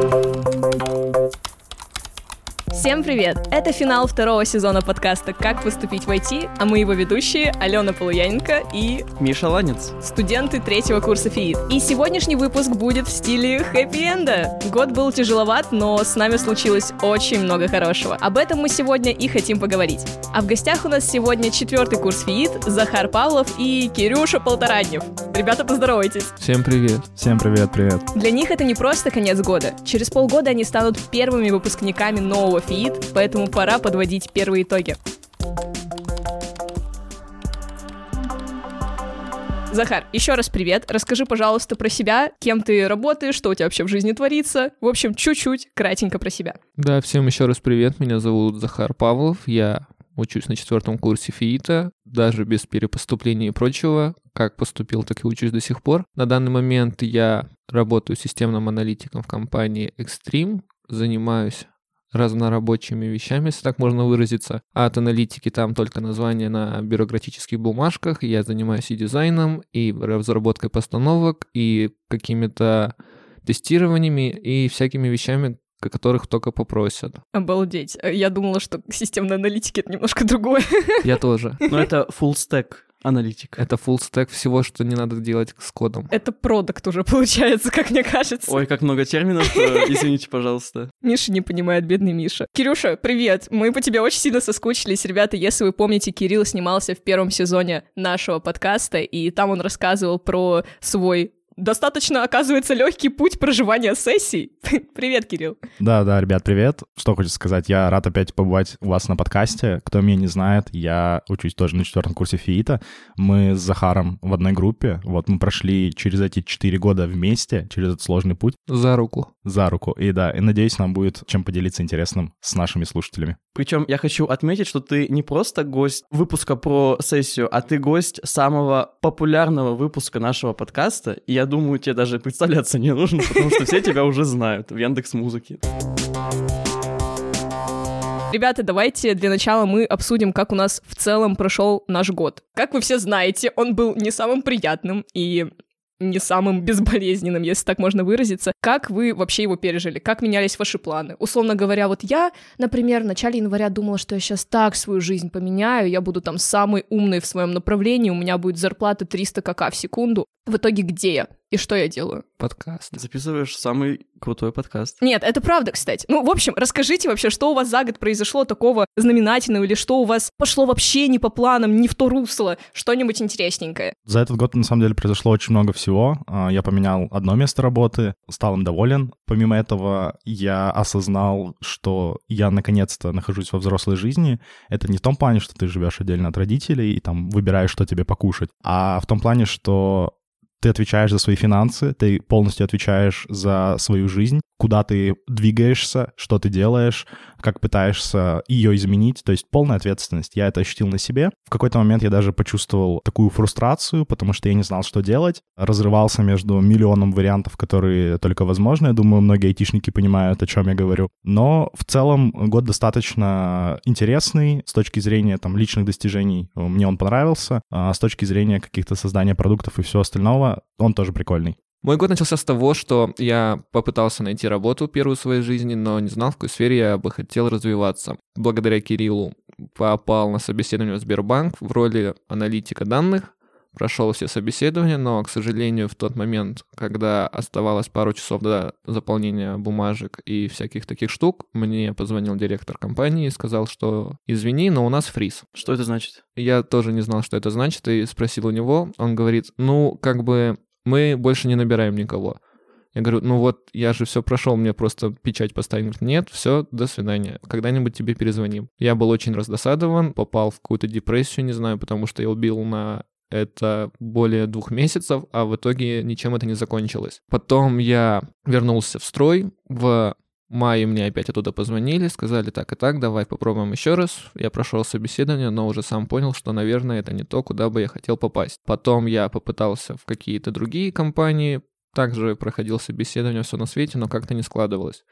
Thank you. Всем привет! Это финал второго сезона подкаста «Как поступить в IT», а мы его ведущие Алена Полуяненко и Миша Ланец. студенты третьего курса ФИИД. И сегодняшний выпуск будет в стиле хэппи-энда. Год был тяжеловат, но с нами случилось очень много хорошего. Об этом мы сегодня и хотим поговорить. А в гостях у нас сегодня четвертый курс ФИИД, Захар Павлов и Кирюша Полтораднев. Ребята, поздоровайтесь! Всем привет. Всем привет, привет. Для них это не просто конец года. Через полгода они станут первыми выпускниками нового ФИИД, поэтому пора подводить первые итоги. Захар, еще раз привет. Расскажи, пожалуйста, про себя, кем ты работаешь, что у тебя вообще в жизни творится. В общем, чуть-чуть, кратенько про себя. Да, всем еще раз привет. Меня зовут Захар Павлов. Я учусь на четвертом курсе ФИИТа, даже без перепоступления и прочего. Как поступил, так и учусь до сих пор. На данный момент я работаю системным аналитиком в компании Extreme, занимаюсь разнорабочими вещами, если так можно выразиться. А от аналитики там только название на бюрократических бумажках. Я занимаюсь и дизайном, и разработкой постановок, и какими-то тестированиями, и всякими вещами, которых только попросят. Обалдеть. Я думала, что системная аналитика — это немножко другое. Я тоже. Но это full stack аналитик. Это full стек всего, что не надо делать с кодом. Это продукт уже получается, как мне кажется. Ой, как много терминов, э, извините, пожалуйста. Миша не понимает, бедный Миша. Кирюша, привет! Мы по тебе очень сильно соскучились. Ребята, если вы помните, Кирилл снимался в первом сезоне нашего подкаста, и там он рассказывал про свой достаточно, оказывается, легкий путь проживания сессий. Привет, Кирилл. Да, да, ребят, привет. Что хочется сказать? Я рад опять побывать у вас на подкасте. Кто меня не знает, я учусь тоже на четвертом курсе ФИИТа. Мы с Захаром в одной группе. Вот мы прошли через эти четыре года вместе, через этот сложный путь, За руку. за руку. И да, и надеюсь, нам будет чем поделиться интересным с нашими слушателями. Причем я хочу отметить, что ты не просто гость выпуска про сессию, а ты гость самого популярного выпуска нашего подкаста. И я думаю, тебе даже представляться не нужно, потому что все тебя уже знают в Яндекс Музыке. Ребята, давайте для начала мы обсудим, как у нас в целом прошел наш год. Как вы все знаете, он был не самым приятным и не самым безболезненным, если так можно выразиться. Как вы вообще его пережили? Как менялись ваши планы? Условно говоря, вот я, например, в начале января думала, что я сейчас так свою жизнь поменяю, я буду там самый умный в своем направлении, у меня будет зарплата 300 кк в секунду. В итоге где я? И что я делаю? Подкаст. Записываешь самый крутой подкаст. Нет, это правда, кстати. Ну, в общем, расскажите вообще, что у вас за год произошло такого знаменательного, или что у вас пошло вообще не по планам, не в то русло, что-нибудь интересненькое. За этот год, на самом деле, произошло очень много всего. А, Я поменял одно место работы, стал им доволен. Помимо этого, я осознал, что я наконец-то нахожусь во взрослой жизни. Это не в том плане, что ты живешь отдельно от родителей и там выбираешь, что тебе покушать, а в том плане, что ты отвечаешь за свои финансы, ты полностью отвечаешь за свою жизнь, куда ты двигаешься, что ты делаешь, как пытаешься ее изменить, то есть полная ответственность. Я это ощутил на себе. В какой-то момент я даже почувствовал такую фрустрацию, потому что я не знал, что делать. Разрывался между миллионом вариантов, которые только возможны. Я думаю, многие айтишники понимают, о чем я говорю. Но в целом год достаточно интересный с точки зрения там личных достижений. Мне он понравился. А с точки зрения каких-то создания продуктов и всего остального, он тоже прикольный. Мой год начался с того, что я попытался найти работу первую в своей жизни, но не знал, в какой сфере я бы хотел развиваться. Благодаря Кириллу попал на собеседование в Сбербанк в роли аналитика данных, прошел все собеседования, но, к сожалению, в тот момент, когда оставалось пару часов до заполнения бумажек и всяких таких штук, мне позвонил директор компании и сказал, что извини, но у нас фриз. Что это значит? Я тоже не знал, что это значит, и спросил у него. Он говорит, ну, как бы мы больше не набираем никого. Я говорю, ну вот, я же все прошел, мне просто печать поставили. Говорит, Нет, все, до свидания. Когда-нибудь тебе перезвоним. Я был очень раздосадован, попал в какую-то депрессию, не знаю, потому что я убил на это более двух месяцев, а в итоге ничем это не закончилось. Потом я вернулся в строй, в мае мне опять оттуда позвонили, сказали так и так, давай попробуем еще раз. Я прошел собеседование, но уже сам понял, что, наверное, это не то, куда бы я хотел попасть. Потом я попытался в какие-то другие компании, также проходил собеседование, все на свете, но как-то не складывалось.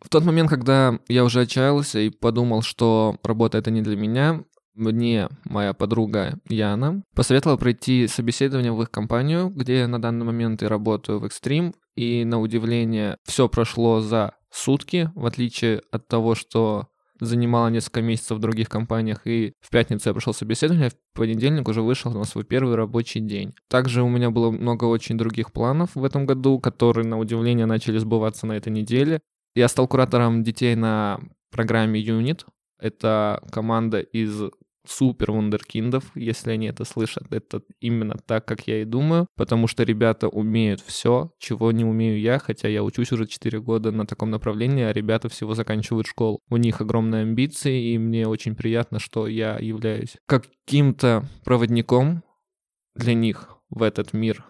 В тот момент, когда я уже отчаялся и подумал, что работа это не для меня, Мне моя подруга Яна посоветовала пройти собеседование в их компанию, где я на данный момент и работаю в Extreme. И на удивление все прошло за сутки, в отличие от того, что занимала несколько месяцев в других компаниях, и в пятницу я прошел собеседование, в понедельник уже вышел на свой первый рабочий день. Также у меня было много очень других планов в этом году, которые, на удивление, начали сбываться на этой неделе. Я стал куратором детей на программе Unit. Это команда из супер вундеркиндов, если они это слышат. Это именно так, как я и думаю, потому что ребята умеют все, чего не умею я, хотя я учусь уже 4 года на таком направлении, а ребята всего заканчивают школу. У них огромные амбиции, и мне очень приятно, что я являюсь каким-то проводником для них в этот мир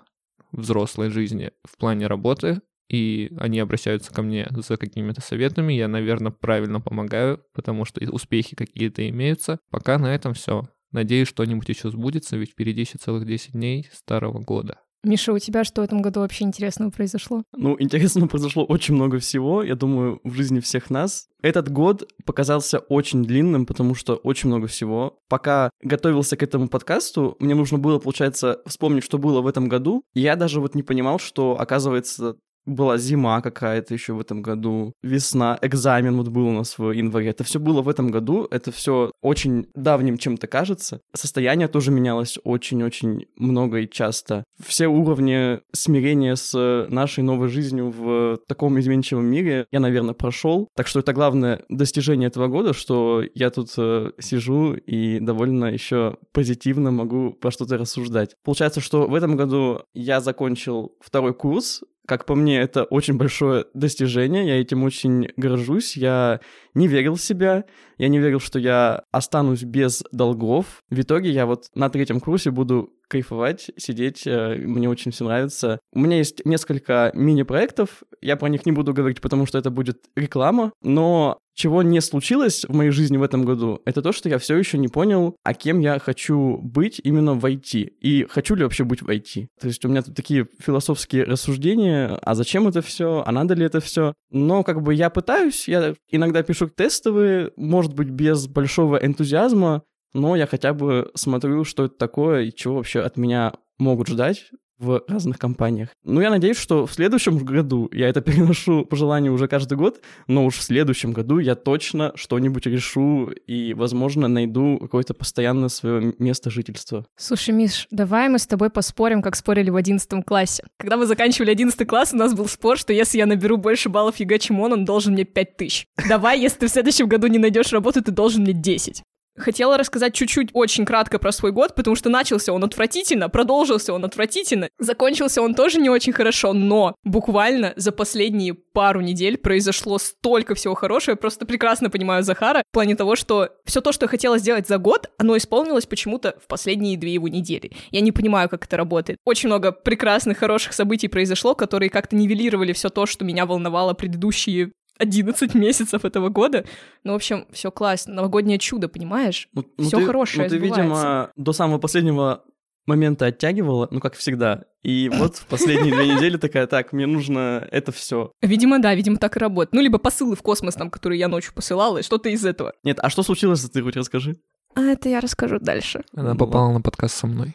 взрослой жизни в плане работы, и они обращаются ко мне за какими-то советами, я, наверное, правильно помогаю, потому что успехи какие-то имеются. Пока на этом все. Надеюсь, что-нибудь еще сбудется, ведь впереди еще целых 10 дней старого года. Миша, у тебя что в этом году вообще интересного произошло? Ну, интересного произошло очень много всего, я думаю, в жизни всех нас. Этот год показался очень длинным, потому что очень много всего. Пока готовился к этому подкасту, мне нужно было, получается, вспомнить, что было в этом году. Я даже вот не понимал, что, оказывается, была зима какая-то еще в этом году, весна, экзамен вот был у нас в январе. Это все было в этом году, это все очень давним чем-то кажется. Состояние тоже менялось очень-очень много и часто. Все уровни смирения с нашей новой жизнью в таком изменчивом мире я, наверное, прошел. Так что это главное достижение этого года, что я тут э, сижу и довольно еще позитивно могу по что-то рассуждать. Получается, что в этом году я закончил второй курс как по мне, это очень большое достижение, я этим очень горжусь, я не верил в себя, я не верил, что я останусь без долгов. В итоге я вот на третьем курсе буду кайфовать, сидеть, э, мне очень все нравится. У меня есть несколько мини-проектов, я про них не буду говорить, потому что это будет реклама, но чего не случилось в моей жизни в этом году, это то, что я все еще не понял, а кем я хочу быть именно в IT. И хочу ли вообще быть в IT. То есть у меня тут такие философские рассуждения, а зачем это все, а надо ли это все. Но как бы я пытаюсь, я иногда пишу тестовые, может быть, без большого энтузиазма, но я хотя бы смотрю, что это такое и чего вообще от меня могут ждать в разных компаниях. Ну, я надеюсь, что в следующем году, я это переношу по желанию уже каждый год, но уж в следующем году я точно что-нибудь решу и, возможно, найду какое-то постоянное свое место жительства. Слушай, Миш, давай мы с тобой поспорим, как спорили в одиннадцатом классе. Когда мы заканчивали одиннадцатый класс, у нас был спор, что если я наберу больше баллов ЕГЭ, чем он, он должен мне пять тысяч. Давай, если ты в следующем году не найдешь работу, ты должен мне 10. Хотела рассказать чуть-чуть очень кратко про свой год, потому что начался он отвратительно, продолжился он отвратительно, закончился он тоже не очень хорошо, но буквально за последние пару недель произошло столько всего хорошего. Я просто прекрасно понимаю Захара в плане того, что все то, что я хотела сделать за год, оно исполнилось почему-то в последние две его недели. Я не понимаю, как это работает. Очень много прекрасных, хороших событий произошло, которые как-то нивелировали все то, что меня волновало предыдущие 11 месяцев этого года. Ну, в общем, все классно. Новогоднее чудо, понимаешь? Ну, ну все ты, хорошее. Ну, ты, видимо, до самого последнего момента оттягивала, ну, как всегда. И вот в последние две недели такая, так, мне нужно это все. Видимо, да, видимо, так и работает. Ну, либо посылы в космос там, которые я ночью посылала, и что-то из этого. Нет, а что случилось, ты хоть расскажи? А это я расскажу дальше. Она попала на подкаст со мной.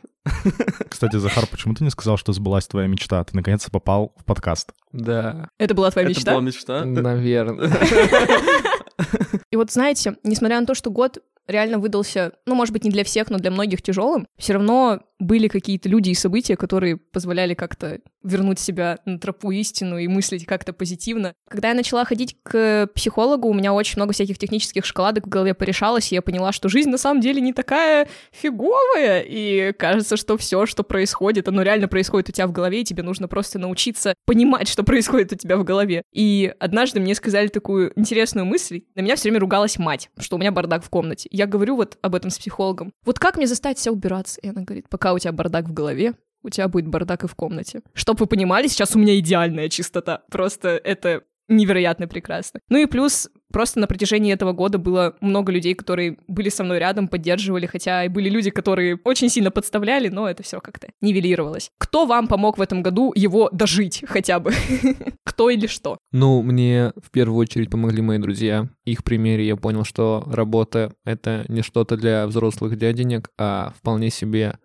Кстати, Захар, почему ты не сказал, что сбылась твоя мечта? Ты наконец-то попал в подкаст. Да. Это была твоя мечта? Это была мечта? Наверное. И вот знаете, несмотря на то, что год реально выдался, ну, может быть, не для всех, но для многих тяжелым, все равно были какие-то люди и события, которые позволяли как-то вернуть себя на тропу истину и мыслить как-то позитивно. Когда я начала ходить к психологу, у меня очень много всяких технических шоколадок в голове порешалось, и я поняла, что жизнь на самом деле не такая фиговая, и кажется, что все, что происходит, оно реально происходит у тебя в голове, и тебе нужно просто научиться понимать, что происходит у тебя в голове. И однажды мне сказали такую интересную мысль, на меня все время ругалась мать, что у меня бардак в комнате. Я говорю вот об этом с психологом. Вот как мне заставить себя убираться? И она говорит, пока у тебя бардак в голове, у тебя будет бардак и в комнате. Чтоб вы понимали, сейчас у меня идеальная чистота. Просто это невероятно прекрасно. Ну и плюс Просто на протяжении этого года было много людей, которые были со мной рядом, поддерживали, хотя и были люди, которые очень сильно подставляли, но это все как-то нивелировалось. Кто вам помог в этом году его дожить хотя бы? Кто или что? Ну, мне в первую очередь помогли мои друзья. Их примере я понял, что работа — это не что-то для взрослых дяденек, а вполне себе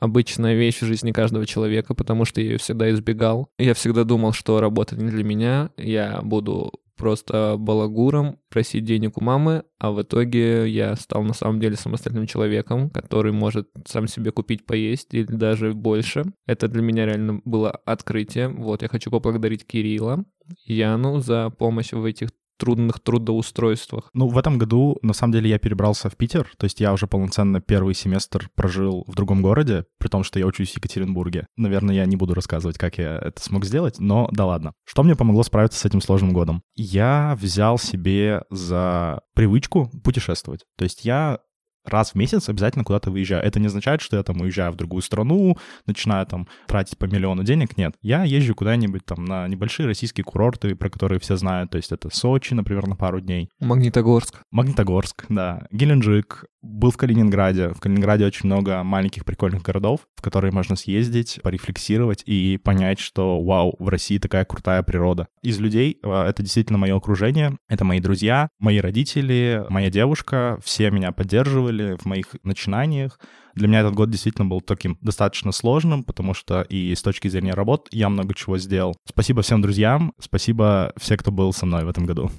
обычная вещь в жизни каждого человека, потому что я ее всегда избегал. Я всегда думал, что работа не для меня, я буду просто балагуром, просить денег у мамы, а в итоге я стал на самом деле самостоятельным человеком, который может сам себе купить поесть или даже больше. Это для меня реально было открытие. Вот, я хочу поблагодарить Кирилла, Яну за помощь в этих трудных трудоустройствах. Ну, в этом году, на самом деле, я перебрался в Питер, то есть я уже полноценно первый семестр прожил в другом городе, при том, что я учусь в Екатеринбурге. Наверное, я не буду рассказывать, как я это смог сделать, но да ладно. Что мне помогло справиться с этим сложным годом? Я взял себе за привычку путешествовать. То есть я раз в месяц обязательно куда-то выезжаю. Это не означает, что я там уезжаю в другую страну, начинаю там тратить по миллиону денег. Нет, я езжу куда-нибудь там на небольшие российские курорты, про которые все знают. То есть это Сочи, например, на пару дней. Магнитогорск. Магнитогорск, да. Геленджик, был в Калининграде. В Калининграде очень много маленьких прикольных городов, в которые можно съездить, порефлексировать и понять, что вау, в России такая крутая природа. Из людей э, это действительно мое окружение, это мои друзья, мои родители, моя девушка, все меня поддерживали в моих начинаниях. Для меня этот год действительно был таким достаточно сложным, потому что и с точки зрения работ я много чего сделал. Спасибо всем друзьям, спасибо всем, кто был со мной в этом году.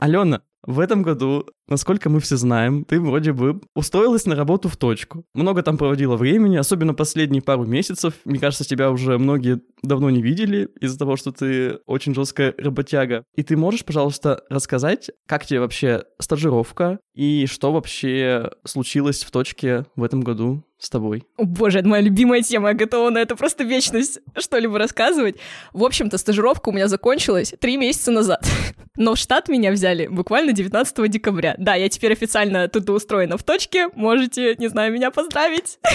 Алена, в этом году, насколько мы все знаем, ты вроде бы устроилась на работу в точку. Много там проводила времени, особенно последние пару месяцев. Мне кажется, тебя уже многие давно не видели из-за того, что ты очень жесткая работяга. И ты можешь, пожалуйста, рассказать, как тебе вообще стажировка и что вообще случилось в точке в этом году с тобой? О боже, это моя любимая тема, я готова на это просто вечность что-либо рассказывать. В общем-то, стажировка у меня закончилась три месяца назад. Но в штат меня взяли буквально 19 декабря. Да, я теперь официально тут устроена в точке, можете, не знаю, меня поздравить.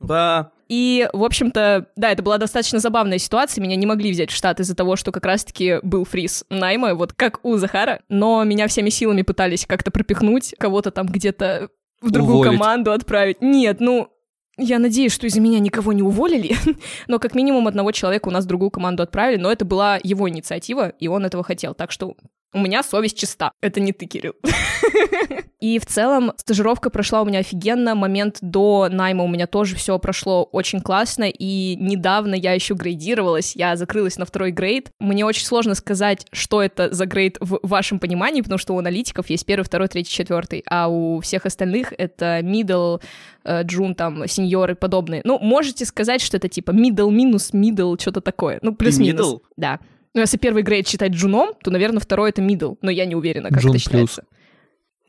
Да. И, в общем-то, да, это была достаточно забавная ситуация. Меня не могли взять в штат из-за того, что как раз-таки был фриз найма, вот как у Захара. Но меня всеми силами пытались как-то пропихнуть, кого-то там где-то в другую Уволить. команду отправить. Нет, ну, я надеюсь, что из-за меня никого не уволили, но как минимум одного человека у нас в другую команду отправили, но это была его инициатива, и он этого хотел. Так что у меня совесть чиста. Это не ты, Кирилл. И в целом стажировка прошла у меня офигенно. Момент до найма у меня тоже все прошло очень классно. И недавно я еще грейдировалась. Я закрылась на второй грейд. Мне очень сложно сказать, что это за грейд в вашем понимании, потому что у аналитиков есть первый, второй, третий, четвертый, а у всех остальных это middle, э, джун, там, сеньор и подобные. Ну, можете сказать, что это типа middle минус middle, что-то такое. Ну, плюс-минус. Да. Ну, если первый грейд считать джуном, то, наверное, второй это middle, но я не уверена, как Джун это считается. плюс.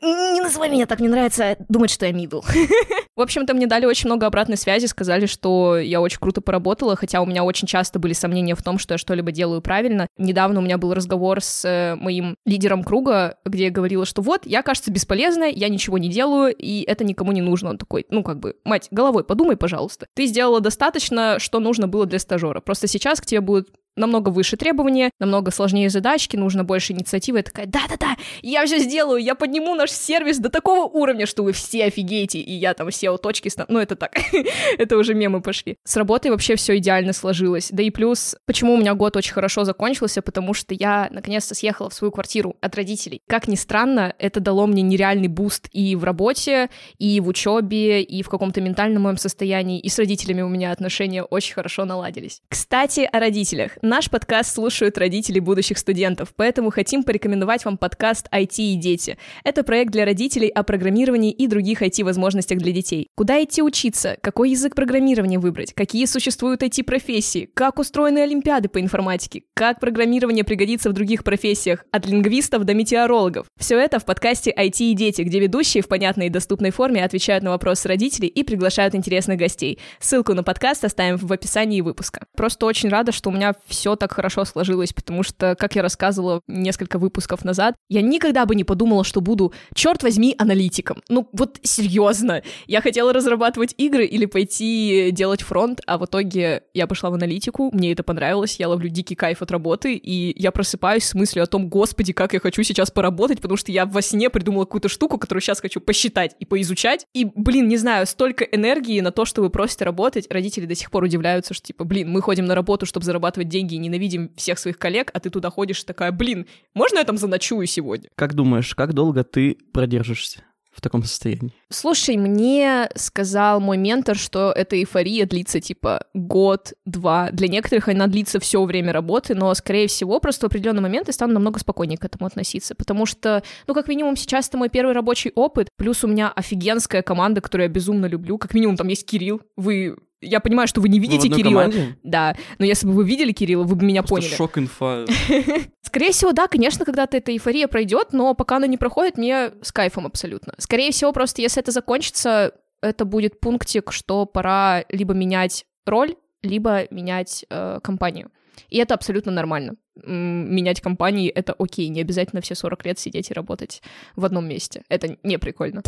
Не называй меня так, мне нравится думать, что я middle. В общем-то, мне дали очень много обратной связи, сказали, что я очень круто поработала, хотя у меня очень часто были сомнения в том, что я что-либо делаю правильно. Недавно у меня был разговор с э, моим лидером круга, где я говорила, что вот, я, кажется, бесполезная, я ничего не делаю, и это никому не нужно. Он такой, ну, как бы, мать, головой подумай, пожалуйста. Ты сделала достаточно, что нужно было для стажера. Просто сейчас к тебе будут намного выше требования, намного сложнее задачки, нужно больше инициативы. Я такая, да-да-да, я все сделаю, я подниму наш сервис до такого уровня, что вы все офигеете, и я там CEO Точки стану. Ну, это так, это уже мемы пошли. С работой вообще все идеально сложилось. Да и плюс, почему у меня год очень хорошо закончился, потому что я наконец-то съехала в свою квартиру от родителей. Как ни странно, это дало мне нереальный буст и в работе, и в учебе, и в каком-то ментальном моем состоянии, и с родителями у меня отношения очень хорошо наладились. Кстати, о родителях. Наш подкаст слушают родители будущих студентов, поэтому хотим порекомендовать вам подкаст IT и дети. Это проект для родителей о программировании и других IT-возможностях для детей. Куда идти учиться? Какой язык программирования выбрать? Какие существуют IT-профессии? Как устроены олимпиады по информатике? Как программирование пригодится в других профессиях? От лингвистов до метеорологов. Все это в подкасте IT и дети, где ведущие в понятной и доступной форме отвечают на вопросы родителей и приглашают интересных гостей. Ссылку на подкаст оставим в описании выпуска. Просто очень рада, что у меня так хорошо сложилось, потому что, как я рассказывала несколько выпусков назад, я никогда бы не подумала, что буду, черт возьми, аналитиком. Ну вот серьезно, я хотела разрабатывать игры или пойти делать фронт, а в итоге я пошла в аналитику, мне это понравилось, я ловлю дикий кайф от работы, и я просыпаюсь с мыслью о том, господи, как я хочу сейчас поработать, потому что я во сне придумала какую-то штуку, которую сейчас хочу посчитать и поизучать. И, блин, не знаю, столько энергии на то, что вы просите работать, родители до сих пор удивляются, что, типа, блин, мы ходим на работу, чтобы зарабатывать деньги и ненавидим всех своих коллег, а ты туда ходишь такая, блин, можно я там заночую сегодня? Как думаешь, как долго ты продержишься? в таком состоянии? Слушай, мне сказал мой ментор, что эта эйфория длится типа год-два. Для некоторых она длится все время работы, но, скорее всего, просто в определенный момент я стану намного спокойнее к этому относиться, потому что, ну, как минимум, сейчас это мой первый рабочий опыт, плюс у меня офигенская команда, которую я безумно люблю. Как минимум, там есть Кирилл, вы я понимаю, что вы не видите вы Кирилла. Команде? Да, но если бы вы видели Кирилла, вы бы меня Просто поняли. шок инфа. Скорее всего, да, конечно, когда-то эта эйфория пройдет, но пока она не проходит, мне с кайфом абсолютно. Скорее всего, просто если это закончится, это будет пунктик, что пора либо менять роль, либо менять э, компанию. И это абсолютно нормально. Менять компании — это окей, не обязательно все 40 лет сидеть и работать в одном месте. Это не прикольно.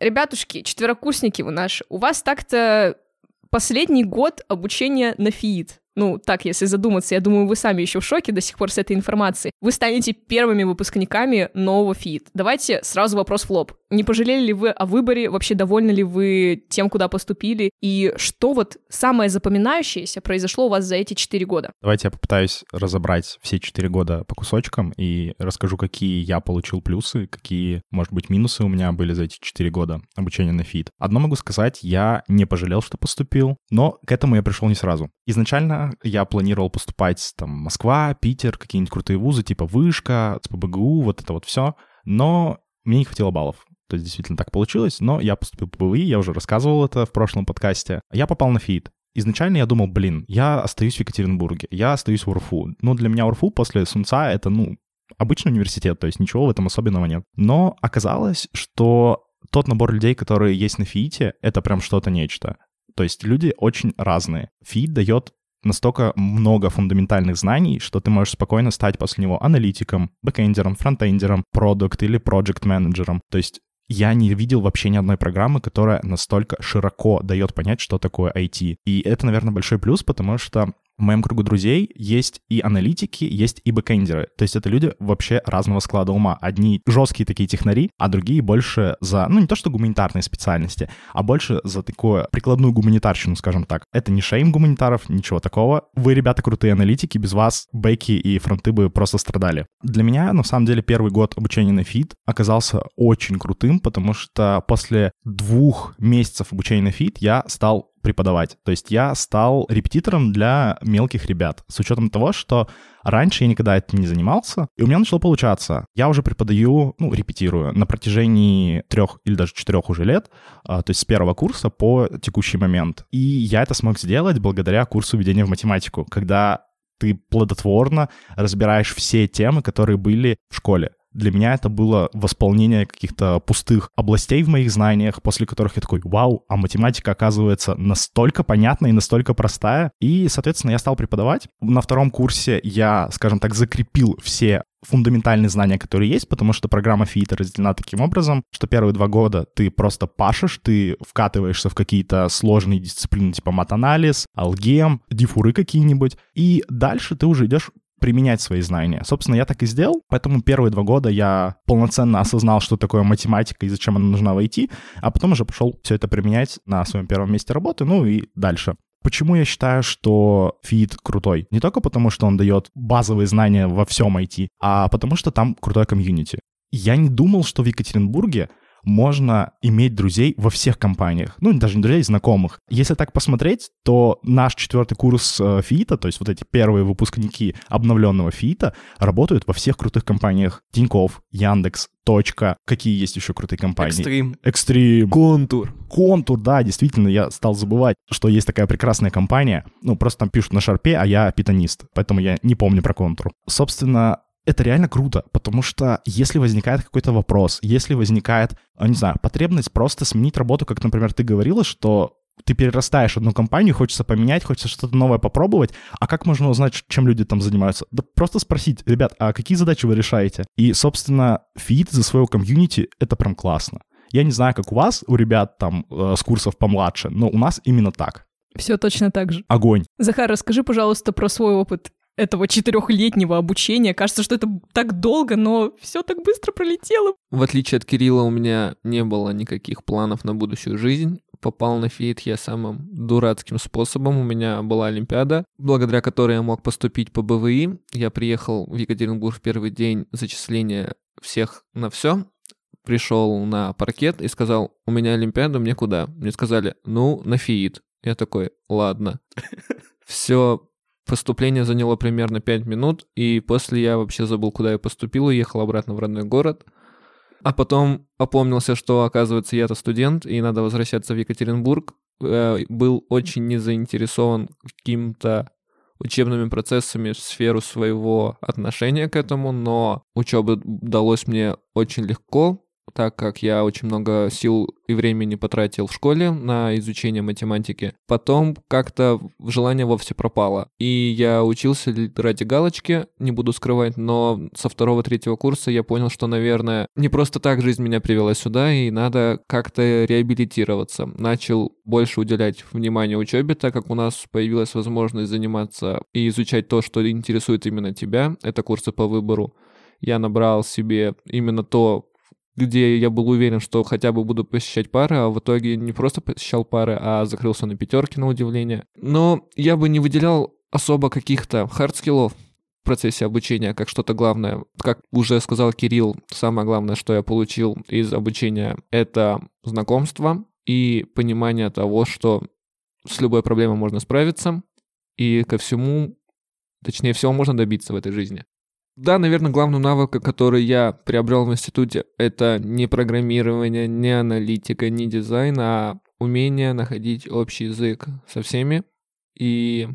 Ребятушки, четверокурсники вы наши, у вас так-то последний год обучения на ФИИД. Ну, так, если задуматься, я думаю, вы сами еще в шоке до сих пор с этой информацией. Вы станете первыми выпускниками нового ФИИД. Давайте сразу вопрос в лоб. Не пожалели ли вы о выборе? Вообще довольны ли вы тем, куда поступили? И что вот самое запоминающееся произошло у вас за эти четыре года? Давайте я попытаюсь разобрать все четыре года по кусочкам и расскажу, какие я получил плюсы, какие, может быть, минусы у меня были за эти четыре года обучения на ФИД. Одно могу сказать, я не пожалел, что поступил, но к этому я пришел не сразу. Изначально я планировал поступать там Москва, Питер, какие-нибудь крутые вузы, типа Вышка, СПБГУ, вот это вот все, но мне не хватило баллов. То есть действительно так получилось, но я поступил по БВИ, я уже рассказывал это в прошлом подкасте. Я попал на ФИД. Изначально я думал, блин, я остаюсь в Екатеринбурге, я остаюсь в УРФУ. Но для меня УРФУ после Сунца — это, ну, обычный университет, то есть ничего в этом особенного нет. Но оказалось, что тот набор людей, которые есть на ФИИТе, это прям что-то нечто. То есть люди очень разные. ФИИТ дает настолько много фундаментальных знаний, что ты можешь спокойно стать после него аналитиком, бэкэндером, фронтендером, продукт или проект менеджером То есть я не видел вообще ни одной программы, которая настолько широко дает понять, что такое IT. И это, наверное, большой плюс, потому что в моем кругу друзей есть и аналитики, есть и бэкэндеры. То есть это люди вообще разного склада ума. Одни жесткие такие технари, а другие больше за, ну не то что гуманитарные специальности, а больше за такую прикладную гуманитарщину, скажем так. Это не shame гуманитаров, ничего такого. Вы, ребята, крутые аналитики, без вас бэки и фронты бы просто страдали. Для меня, на самом деле, первый год обучения на ФИИТ оказался очень крутым, потому что после двух месяцев обучения на ФИИТ я стал преподавать. То есть я стал репетитором для мелких ребят, с учетом того, что раньше я никогда этим не занимался, и у меня начало получаться. Я уже преподаю, ну, репетирую на протяжении трех или даже четырех уже лет, а, то есть с первого курса по текущий момент. И я это смог сделать благодаря курсу введения в математику, когда ты плодотворно разбираешь все темы, которые были в школе. Для меня это было восполнение каких-то пустых областей в моих знаниях, после которых я такой, вау, а математика оказывается настолько понятная и настолько простая. И, соответственно, я стал преподавать. На втором курсе я, скажем так, закрепил все фундаментальные знания, которые есть, потому что программа ФИИТа разделена таким образом, что первые два года ты просто пашешь, ты вкатываешься в какие-то сложные дисциплины типа матанализ, алгем, дифуры какие-нибудь, и дальше ты уже идешь применять свои знания. Собственно, я так и сделал, поэтому первые два года я полноценно осознал, что такое математика и зачем она нужна войти, а потом уже пошел все это применять на своем первом месте работы, ну и дальше. Почему я считаю, что фид крутой? Не только потому, что он дает базовые знания во всем IT, а потому что там крутой комьюнити. Я не думал, что в Екатеринбурге можно иметь друзей во всех компаниях. Ну, даже не друзей, знакомых. Если так посмотреть, то наш четвертый курс э, ФИИТа, то есть вот эти первые выпускники обновленного ФИИТа, работают во всех крутых компаниях. Тиньков, Яндекс, Точка. Какие есть еще крутые компании? Экстрим. Экстрим. Контур. Контур, да, действительно, я стал забывать, что есть такая прекрасная компания. Ну, просто там пишут на шарпе, а я питанист, поэтому я не помню про контур. Собственно, это реально круто, потому что если возникает какой-то вопрос, если возникает, а, не знаю, потребность просто сменить работу, как, например, ты говорила, что ты перерастаешь одну компанию, хочется поменять, хочется что-то новое попробовать. А как можно узнать, чем люди там занимаются? Да просто спросить, ребят, а какие задачи вы решаете? И, собственно, ФИИТ из-за своего комьюнити — это прям классно. Я не знаю, как у вас, у ребят там э, с курсов помладше, но у нас именно так. Все точно так же. Огонь. Захар, расскажи, пожалуйста, про свой опыт этого четырехлетнего обучения. Кажется, что это так долго, но все так быстро пролетело. В отличие от Кирилла, у меня не было никаких планов на будущую жизнь. Попал на фейт я самым дурацким способом. У меня была Олимпиада, благодаря которой я мог поступить по БВИ. Я приехал в Екатеринбург в первый день зачисления всех на все. Пришел на паркет и сказал, у меня Олимпиада, мне куда? Мне сказали, ну, на фиит. Я такой, ладно. Все, поступление заняло примерно 5 минут, и после я вообще забыл, куда я поступил, уехал обратно в родной город. А потом опомнился, что, оказывается, я-то студент, и надо возвращаться в Екатеринбург. Э, был очень не заинтересован каким-то учебными процессами в сферу своего отношения к этому, но учеба далась мне очень легко, так как я очень много сил и времени потратил в школе на изучение математики. Потом как-то желание вовсе пропало. И я учился ради галочки, не буду скрывать, но со второго-третьего курса я понял, что, наверное, не просто так жизнь меня привела сюда, и надо как-то реабилитироваться. Начал больше уделять внимание учебе, так как у нас появилась возможность заниматься и изучать то, что интересует именно тебя. Это курсы по выбору я набрал себе именно то, где я был уверен, что хотя бы буду посещать пары, а в итоге не просто посещал пары, а закрылся на пятерке на удивление. Но я бы не выделял особо каких-то хардскиллов в процессе обучения как что-то главное. Как уже сказал Кирилл, самое главное, что я получил из обучения, это знакомство и понимание того, что с любой проблемой можно справиться, и ко всему, точнее всего можно добиться в этой жизни. Да, наверное, главный навык, который я приобрел в институте, это не программирование, не аналитика, не дизайн, а умение находить общий язык со всеми. И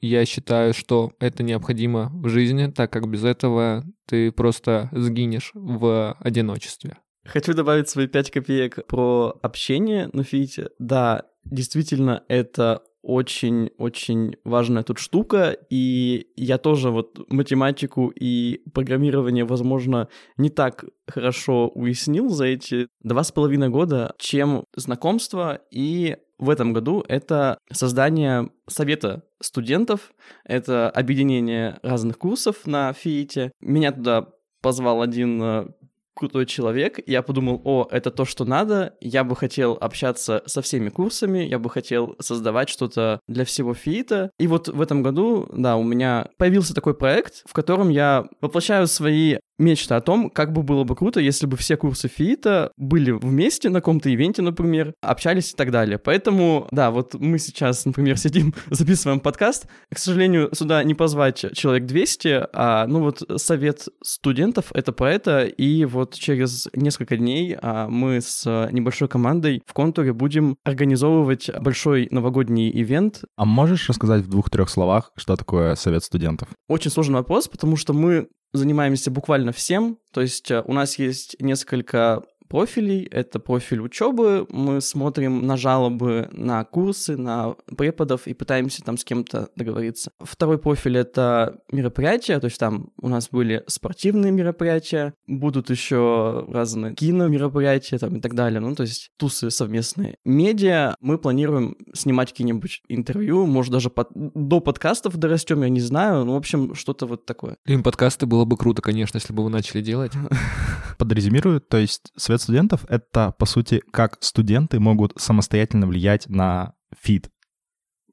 я считаю, что это необходимо в жизни, так как без этого ты просто сгинешь в одиночестве. Хочу добавить свои пять копеек про общение на фите. Да, действительно, это очень-очень важная тут штука, и я тоже вот математику и программирование, возможно, не так хорошо уяснил за эти два с половиной года, чем знакомство, и в этом году это создание совета студентов, это объединение разных курсов на ФИИТе. Меня туда позвал один э, крутой человек. Я подумал, о, это то, что надо. Я бы хотел общаться со всеми курсами, я бы хотел создавать что-то для всего фиита. И вот в этом году, да, у меня появился такой проект, в котором я воплощаю свои мечта о том, как бы было бы круто, если бы все курсы ФИИТа были вместе на каком-то ивенте, например, общались и так далее. Поэтому, да, вот мы сейчас, например, сидим, записываем подкаст. К сожалению, сюда не позвать человек 200, а, ну вот, совет студентов — это про это, и вот через несколько дней а, мы с небольшой командой в контуре будем организовывать большой новогодний ивент. А можешь рассказать в двух-трех словах, что такое совет студентов? Очень сложный вопрос, потому что мы занимаемся буквально всем. То есть э, у нас есть несколько профилей. Это профиль учебы. Мы смотрим на жалобы на курсы, на преподов и пытаемся там с кем-то договориться. Второй профиль — это мероприятия. То есть там у нас были спортивные мероприятия, будут еще разные киномероприятия там и так далее. Ну, то есть тусы совместные. Медиа. Мы планируем снимать какие-нибудь интервью, может, даже под... до подкастов дорастем, я не знаю. Ну, в общем, что-то вот такое. Им подкасты было бы круто, конечно, если бы вы начали делать. Подрезюмирую, то есть Свет студентов — это, по сути, как студенты могут самостоятельно влиять на фид.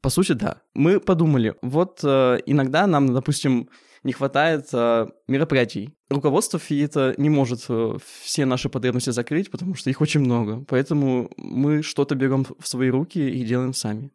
По сути, да. Мы подумали, вот э, иногда нам, допустим, не хватает э, мероприятий. Руководство ФИИТа не может э, все наши потребности закрыть, потому что их очень много. Поэтому мы что-то берем в свои руки и делаем сами.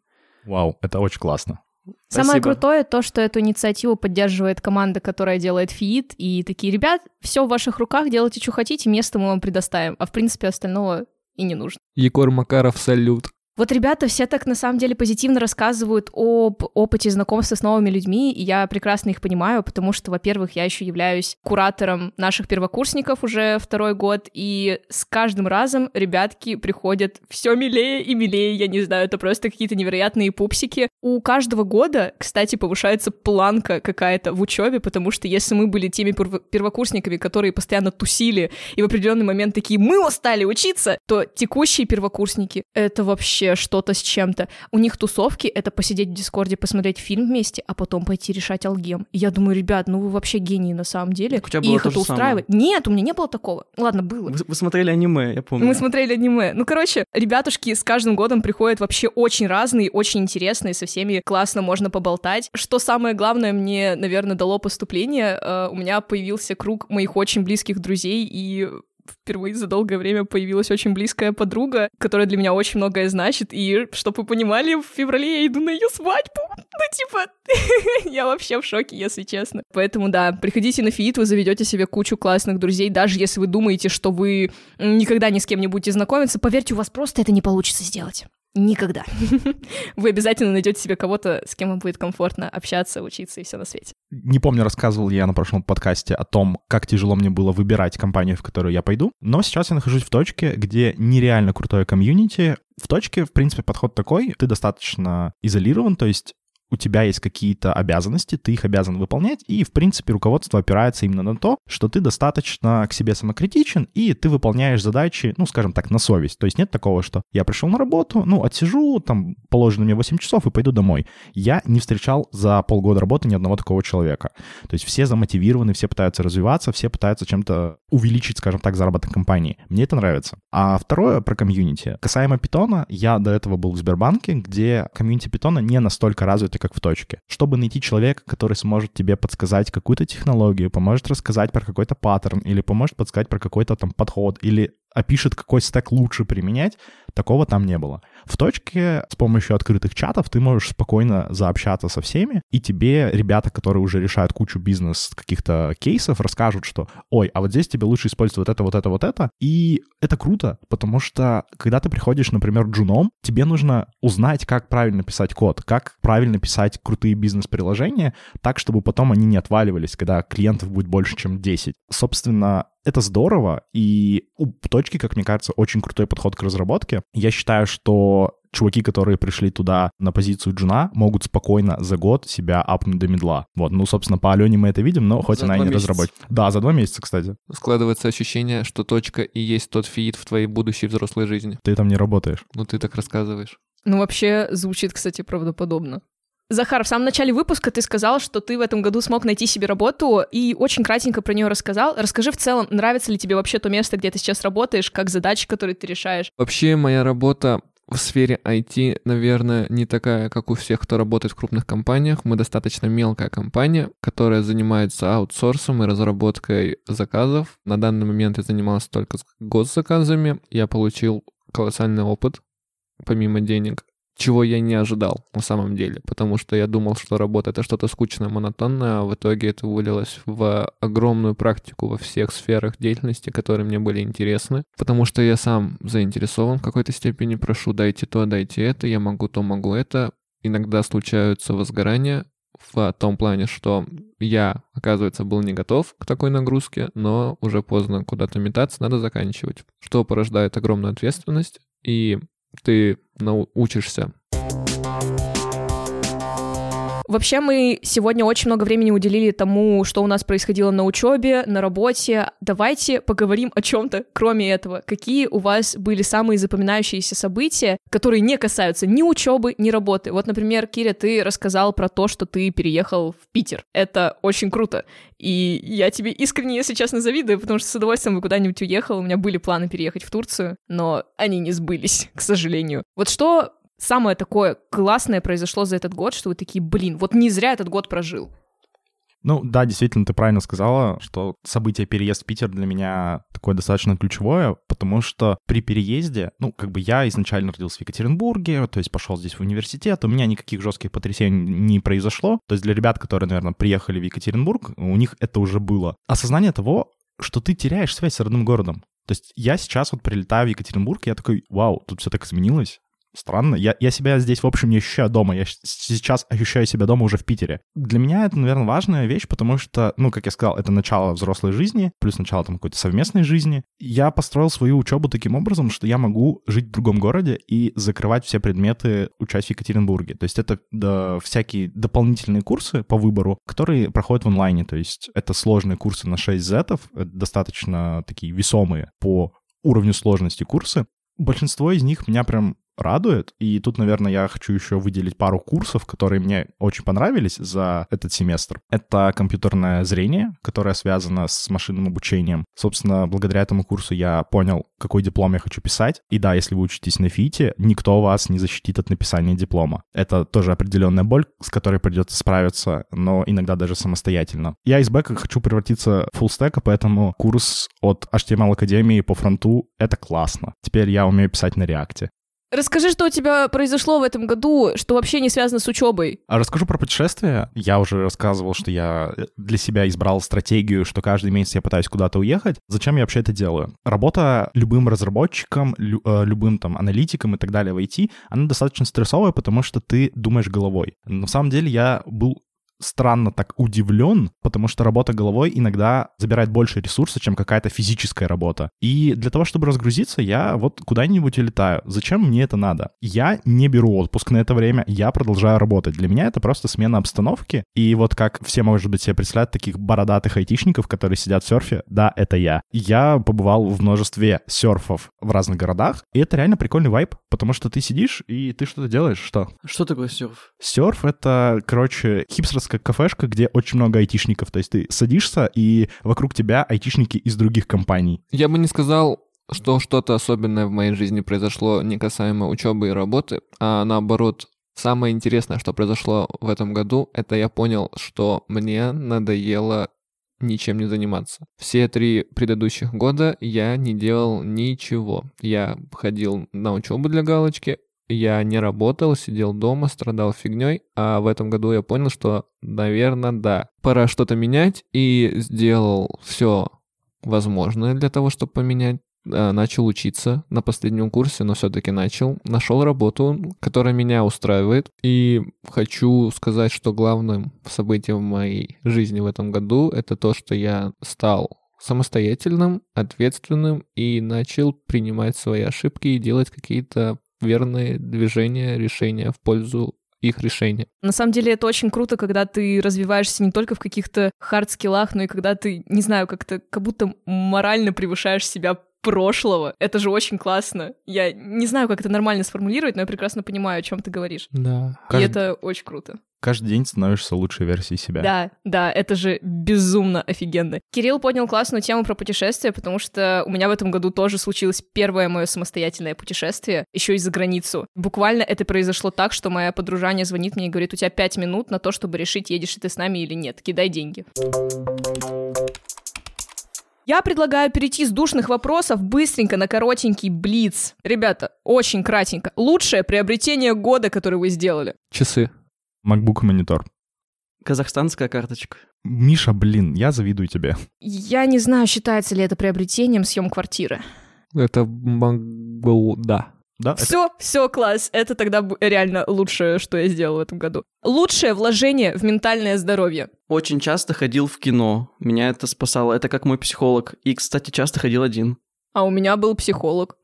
Вау, это очень классно. Самое Спасибо. крутое то, что эту инициативу поддерживает команда, которая делает фиит, и такие, ребят, все в ваших руках, делайте, что хотите, место мы вам предоставим, а в принципе остального и не нужно. Егор Макаров, салют. Вот ребята все так на самом деле позитивно рассказывают об опыте знакомства с новыми людьми, и я прекрасно их понимаю, потому что, во-первых, я еще являюсь куратором наших первокурсников уже второй год, и с каждым разом ребятки приходят все милее и милее, я не знаю, это просто какие-то невероятные пупсики. У каждого года, кстати, повышается планка какая-то в учебе, потому что если мы были теми первокурсниками, которые постоянно тусили и в определенный момент такие «мы устали учиться», то текущие первокурсники — это вообще вообще что-то с чем-то. У них тусовки — это посидеть в Дискорде, посмотреть фильм вместе, а потом пойти решать алгем. И я думаю, ребят, ну вы вообще гении на самом деле. Так у тебя и их то это устраивает. Нет, у меня не было такого. Ладно, было. Вы, вы смотрели аниме, я помню. Мы смотрели аниме. Ну, короче, ребятушки с каждым годом приходят вообще очень разные, очень интересные, со всеми классно можно поболтать. Что самое главное мне, наверное, дало поступление, э, у меня появился круг моих очень близких друзей, и впервые за долгое время появилась очень близкая подруга, которая для меня очень многое значит, и, чтобы вы понимали, в феврале я иду на ее свадьбу. Ну, типа, я вообще в шоке, если честно. Поэтому, да, приходите на фит, вы заведете себе кучу классных друзей, даже если вы думаете, что вы никогда ни с кем не будете знакомиться, поверьте, у вас просто это не получится сделать. Никогда. Вы обязательно найдете себе кого-то, с кем вам будет комфортно общаться, учиться и все на свете. Не помню, рассказывал я на прошлом подкасте о том, как тяжело мне было выбирать компанию, в которую я пойду. Но сейчас я нахожусь в точке, где нереально крутое комьюнити. В точке, в принципе, подход такой, ты достаточно изолирован, то есть у тебя есть какие-то обязанности, ты их обязан выполнять, и, в принципе, руководство опирается именно на то, что ты достаточно к себе самокритичен, и ты выполняешь задачи, ну, скажем так, на совесть. То есть нет такого, что я пришел на работу, ну, отсижу, там, положено мне 8 часов и пойду домой. Я не встречал за полгода работы ни одного такого человека. То есть все замотивированы, все пытаются развиваться, все пытаются чем-то увеличить, скажем так, заработок компании. Мне это нравится. А второе про комьюнити. Касаемо питона, я до этого был в Сбербанке, где комьюнити питона не настолько развито, как в точке. Чтобы найти человека, который сможет тебе подсказать какую-то технологию, поможет рассказать про какой-то паттерн или поможет подсказать про какой-то там подход или опишет, какой стек лучше применять, такого там не было. В точке с помощью открытых чатов ты можешь спокойно заобщаться со всеми, и тебе ребята, которые уже решают кучу бизнес каких-то кейсов, расскажут, что «Ой, а вот здесь тебе лучше использовать вот это, вот это, вот это». И это круто, потому что когда ты приходишь, например, джуном, тебе нужно узнать, как правильно писать код, как правильно писать крутые бизнес-приложения, так, чтобы потом они не отваливались, когда клиентов будет больше, чем 10. Собственно, это здорово, и у точки, как мне кажется, очень крутой подход к разработке. Я считаю, что чуваки, которые пришли туда на позицию джуна, могут спокойно за год себя апнуть до медла. Вот, ну, собственно, по Алене мы это видим, но хоть за она и не месяца. разработчик. Да, за два месяца, кстати. Складывается ощущение, что точка и есть тот фит в твоей будущей взрослой жизни. Ты там не работаешь. Ну, ты так рассказываешь. Ну, вообще, звучит, кстати, правдоподобно. Захар, в самом начале выпуска ты сказал, что ты в этом году смог найти себе работу и очень кратенько про нее рассказал. Расскажи в целом, нравится ли тебе вообще то место, где ты сейчас работаешь, как задачи, которые ты решаешь? Вообще, моя работа в сфере IT, наверное, не такая, как у всех, кто работает в крупных компаниях. Мы достаточно мелкая компания, которая занимается аутсорсом и разработкой заказов. На данный момент я занимался только госзаказами. Я получил колоссальный опыт, помимо денег чего я не ожидал на самом деле, потому что я думал, что работа это что-то скучное, монотонное, а в итоге это вылилось в огромную практику во всех сферах деятельности, которые мне были интересны, потому что я сам заинтересован в какой-то степени, прошу, дайте то, дайте это, я могу то, могу это. Иногда случаются возгорания в том плане, что я, оказывается, был не готов к такой нагрузке, но уже поздно куда-то метаться, надо заканчивать, что порождает огромную ответственность, и ты научишься Вообще мы сегодня очень много времени уделили тому, что у нас происходило на учебе, на работе. Давайте поговорим о чем-то, кроме этого. Какие у вас были самые запоминающиеся события, которые не касаются ни учебы, ни работы? Вот, например, Киря, ты рассказал про то, что ты переехал в Питер. Это очень круто. И я тебе искренне, если честно, завидую, потому что с удовольствием бы куда-нибудь уехал. У меня были планы переехать в Турцию, но они не сбылись, к сожалению. Вот что самое такое классное произошло за этот год, что вы такие, блин, вот не зря этот год прожил? Ну да, действительно, ты правильно сказала, что событие переезд в Питер для меня такое достаточно ключевое, потому что при переезде, ну, как бы я изначально родился в Екатеринбурге, то есть пошел здесь в университет, у меня никаких жестких потрясений не произошло. То есть для ребят, которые, наверное, приехали в Екатеринбург, у них это уже было. Осознание того, что ты теряешь связь с родным городом. То есть я сейчас вот прилетаю в Екатеринбург, и я такой, вау, тут все так изменилось, странно. Я, я себя здесь, в общем, не ощущаю дома. Я сейчас ощущаю себя дома уже в Питере. Для меня это, наверное, важная вещь, потому что, ну, как я сказал, это начало взрослой жизни, плюс начало там какой-то совместной жизни. Я построил свою учебу таким образом, что я могу жить в другом городе и закрывать все предметы, учась в Екатеринбурге. То есть это да, всякие дополнительные курсы по выбору, которые проходят в онлайне. То есть это сложные курсы на 6 зетов, достаточно такие весомые по уровню сложности курсы. Большинство из них меня прям радует. И тут, наверное, я хочу еще выделить пару курсов, которые мне очень понравились за этот семестр. Это компьютерное зрение, которое связано с машинным обучением. Собственно, благодаря этому курсу я понял, какой диплом я хочу писать. И да, если вы учитесь на ФИТе, никто вас не защитит от написания диплома. Это тоже определенная боль, с которой придется справиться, но иногда даже самостоятельно. Я из бэка хочу превратиться в фуллстека, поэтому курс от HTML Академии по фронту — это классно. Теперь я умею писать на реакте. Расскажи, что у тебя произошло в этом году, что вообще не связано с учебой. А расскажу про путешествия. Я уже рассказывал, что я для себя избрал стратегию, что каждый месяц я пытаюсь куда-то уехать. Зачем я вообще это делаю? Работа любым разработчиком, лю- э, любым там аналитиком и так далее в IT, она достаточно стрессовая, потому что ты думаешь головой. На самом деле я был странно так удивлен, потому что работа головой иногда забирает больше ресурса, чем какая-то физическая работа. И для того, чтобы разгрузиться, я вот куда-нибудь улетаю. Зачем мне это надо? Я не беру отпуск на это время, я продолжаю работать. Для меня это просто смена обстановки. И вот как все, может быть, себе представляют таких бородатых айтишников, которые сидят в серфе, да, это я. Я побывал в множестве серфов в разных городах, и это реально прикольный вайб, потому что ты сидишь и ты что-то делаешь, что? Что такое серф? Серф — это, короче, хипстерская кафешка, где очень много айтишников. То есть ты садишься, и вокруг тебя айтишники из других компаний. Я бы не сказал, что что-то особенное в моей жизни произошло не касаемо учебы и работы, а наоборот, самое интересное, что произошло в этом году, это я понял, что мне надоело ничем не заниматься. Все три предыдущих года я не делал ничего. Я ходил на учебу для галочки, я не работал, сидел дома, страдал фигней, а в этом году я понял, что, наверное, да, пора что-то менять, и сделал все возможное для того, чтобы поменять. А, Начал учиться на последнем курсе, но все-таки начал. Нашел работу, которая меня устраивает. И хочу сказать, что главным событием в моей жизни в этом году это то, что я стал самостоятельным, ответственным и начал принимать свои ошибки и делать какие-то верные движения, решения в пользу их решения. На самом деле это очень круто, когда ты развиваешься не только в каких-то хард-скиллах, но и когда ты, не знаю, как-то как будто морально превышаешь себя прошлого. Это же очень классно. Я не знаю, как это нормально сформулировать, но я прекрасно понимаю, о чем ты говоришь. Да. И Кажд- это очень круто. Каждый день становишься лучшей версией себя. Да, да, это же безумно офигенно. Кирилл поднял классную тему про путешествия, потому что у меня в этом году тоже случилось первое мое самостоятельное путешествие, еще и за границу. Буквально это произошло так, что моя подружаня звонит мне и говорит, у тебя пять минут на то, чтобы решить, едешь ли ты с нами или нет, кидай деньги. Я предлагаю перейти с душных вопросов быстренько на коротенький блиц. Ребята, очень кратенько. Лучшее приобретение года, которое вы сделали. Часы. MacBook и монитор. Казахстанская карточка. Миша, блин, я завидую тебе. Я не знаю, считается ли это приобретением съем квартиры. Это могу... Да. Да, это- Все, все, класс. Это тогда реально лучшее, что я сделала в этом году. Лучшее вложение в ментальное здоровье. Очень часто ходил в кино. Меня это спасало. Это как мой психолог. И, кстати, часто ходил один. А у меня был психолог.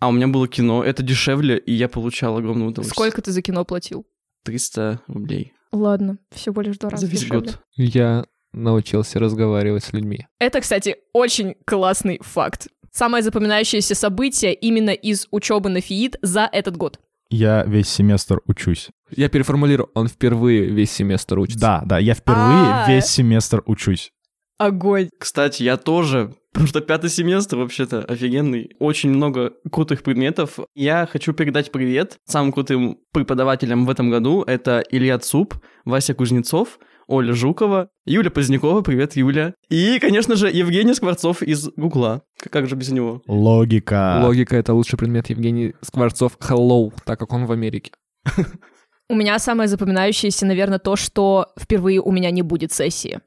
А у меня было кино. Это дешевле, и я получал огромное удовольствие. Сколько ты за кино платил? 300 рублей. Ладно, всего лишь два раза За весь дешевле. год. Я научился разговаривать с людьми. Это, кстати, очень классный факт. Самое запоминающееся событие именно из учебы на ФИИД за этот год. Я весь семестр учусь. Я переформулирую, он впервые весь семестр учится. Да, да, я впервые А. весь семестр учусь. Огонь. Кстати, я тоже, потому что пятый семестр вообще-то офигенный. Очень много крутых предметов. Я хочу передать привет самым крутым преподавателям в этом году. Это Илья Цуп, Вася Кузнецов, Оля Жукова, Юля Позднякова, привет, Юля. И, конечно же, Евгений Скворцов из Гугла. Как же без него? Логика. Логика — это лучший предмет Евгений Скворцов. Hello, так как он в Америке. У меня самое запоминающееся, наверное, то, что впервые у меня не будет сессии.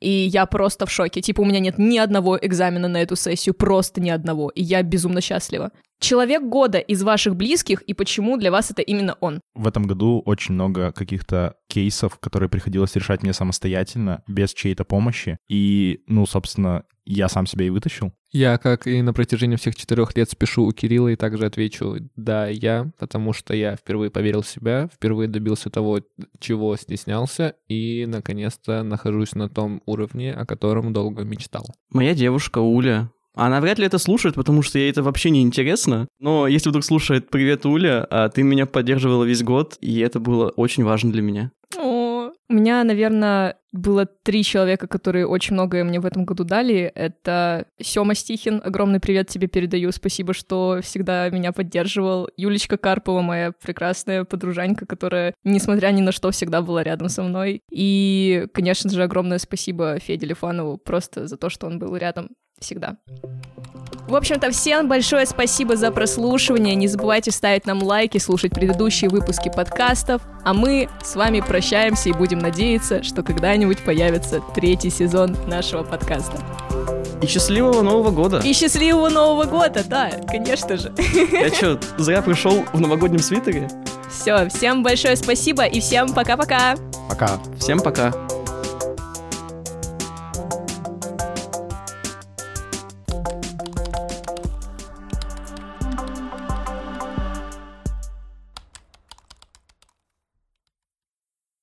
И я просто в шоке. Типа, у меня нет ни одного экзамена на эту сессию, просто ни одного. И я безумно счастлива. Человек года из ваших близких и почему для вас это именно он? В этом году очень много каких-то кейсов, которые приходилось решать мне самостоятельно, без чьей-то помощи. И, ну, собственно, я сам себя и вытащил. Я, как и на протяжении всех четырех лет, спешу у Кирилла и также отвечу «да, я», потому что я впервые поверил в себя, впервые добился того, чего стеснялся, и, наконец-то, нахожусь на том уровне, о котором долго мечтал. Моя девушка Уля. Она вряд ли это слушает, потому что ей это вообще не интересно. Но если вдруг слушает «Привет, Уля», а ты меня поддерживала весь год, и это было очень важно для меня. О, у меня, наверное, было три человека, которые очень многое мне в этом году дали. Это Сёма Стихин, огромный привет тебе передаю, спасибо, что всегда меня поддерживал. Юлечка Карпова, моя прекрасная подружанька, которая, несмотря ни на что, всегда была рядом со мной. И, конечно же, огромное спасибо Феде Лифанову просто за то, что он был рядом всегда. В общем-то, всем большое спасибо за прослушивание. Не забывайте ставить нам лайки, слушать предыдущие выпуски подкастов. А мы с вами прощаемся и будем надеяться, что когда-нибудь появится третий сезон нашего подкаста. И счастливого Нового года! И счастливого Нового года, да, конечно же. Я что, зря пришел в новогоднем свитере? Все, всем большое спасибо и всем пока-пока. Пока. Всем пока!